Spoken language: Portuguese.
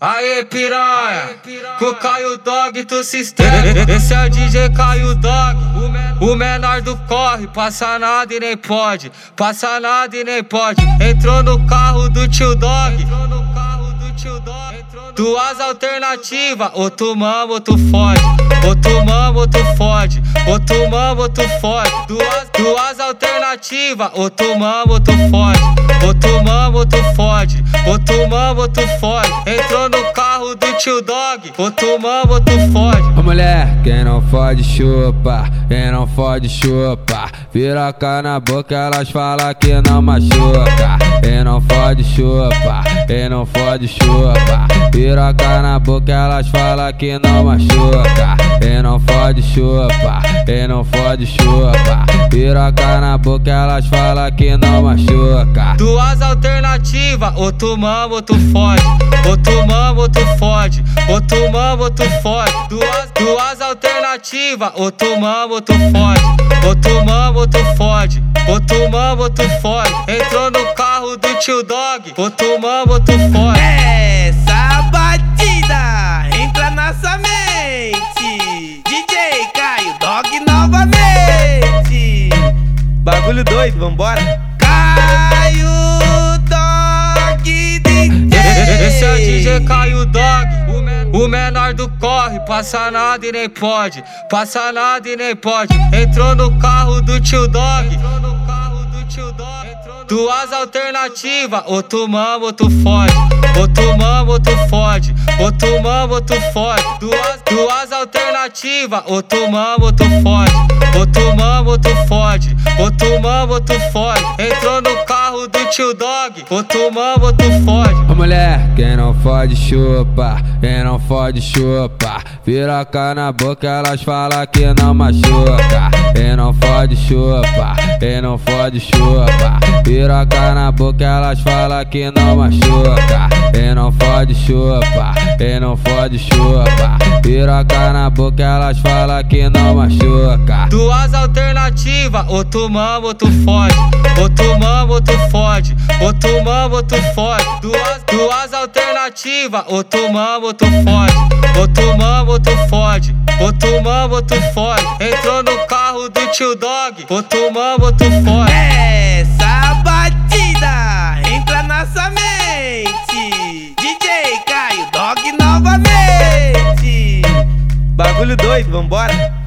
Aê piranha, com Caio Dog tu se Esse é o DJ Caio Dog, o menor. Do corre Passa nada e nem pode, passa nada e nem pode. Entrou no carro do tio Dog. Duas alternativas, ou tu mama ou tu fode. Ou tu mama ou tu fode, ou tu mama ou tu fode. Duas, duas alternativas, ou tu mama ou tu fode. Ou tu mama ou tu fode, ou tu mama ou tu fode Entrou no carro do tio Dog, ou tu mama ou tu fode Ô mulher, quem não fode chupa, quem não fode chupa. Piroca na boca, elas falam que não machuca. Quem não fode chupa, quem não fode chupa. Piroca na boca, elas falam que não machuca. Quem não fode chupa, quem não fode chupa. Piroca na boca, elas falam que não machuca. Duas alternativas, ou tu mama ou tu fode Ou tu mama ou tu fode, ou tu mama ou tu fode Duas, duas alternativas, ou tu mama ou tu fode Ou tu mama ou tu fode, ou tu mama ou tu fode Entrou no carro do tio Dog, ou tu mama ou tu fode Essa batida entra na sua mente. DJ Caio Dog novamente. Bagulho doido, vambora DJ Caio Dog, o menor do corre, passa nada e nem pode, passa nada e nem pode. Entrou no carro do tio Dog. Duas alternativas, ou tu mama ou tu fode, ou tu mama ou tu fode, ou tu mama ou tu fode. Duas, duas alternativas, ou tu mama ou tu fode, ou tu mama ou tu fode, ou tu mama ou tu fode. Entrou no carro do tio Dog, ou tu mama ou tu fode. Ô mulher, fode chupa, quem não fode chupa Piroca na boca, elas falam que não machuca. Quem não fode chupa, quem não fode chupa Piroca na boca, elas falam que não machuca. Quem não fode chupa, quem não fode chupa Piroca na boca, elas falam que não machuca. Duas alternativas, ou tu mama ou tu fode, ou tu mama ou tu fode, ou tu mama ou tu fode. Duas, duas alternativas, ou tu mama ou tu fode, ou tu mama ou tu fode, ou tu mama ou tu fode. Entrou no carro do tio Dog, ou tu mama ou tu fode. Essa batida entra na sua mente. DJ Caio Dog novamente. Bagulho doido, vambora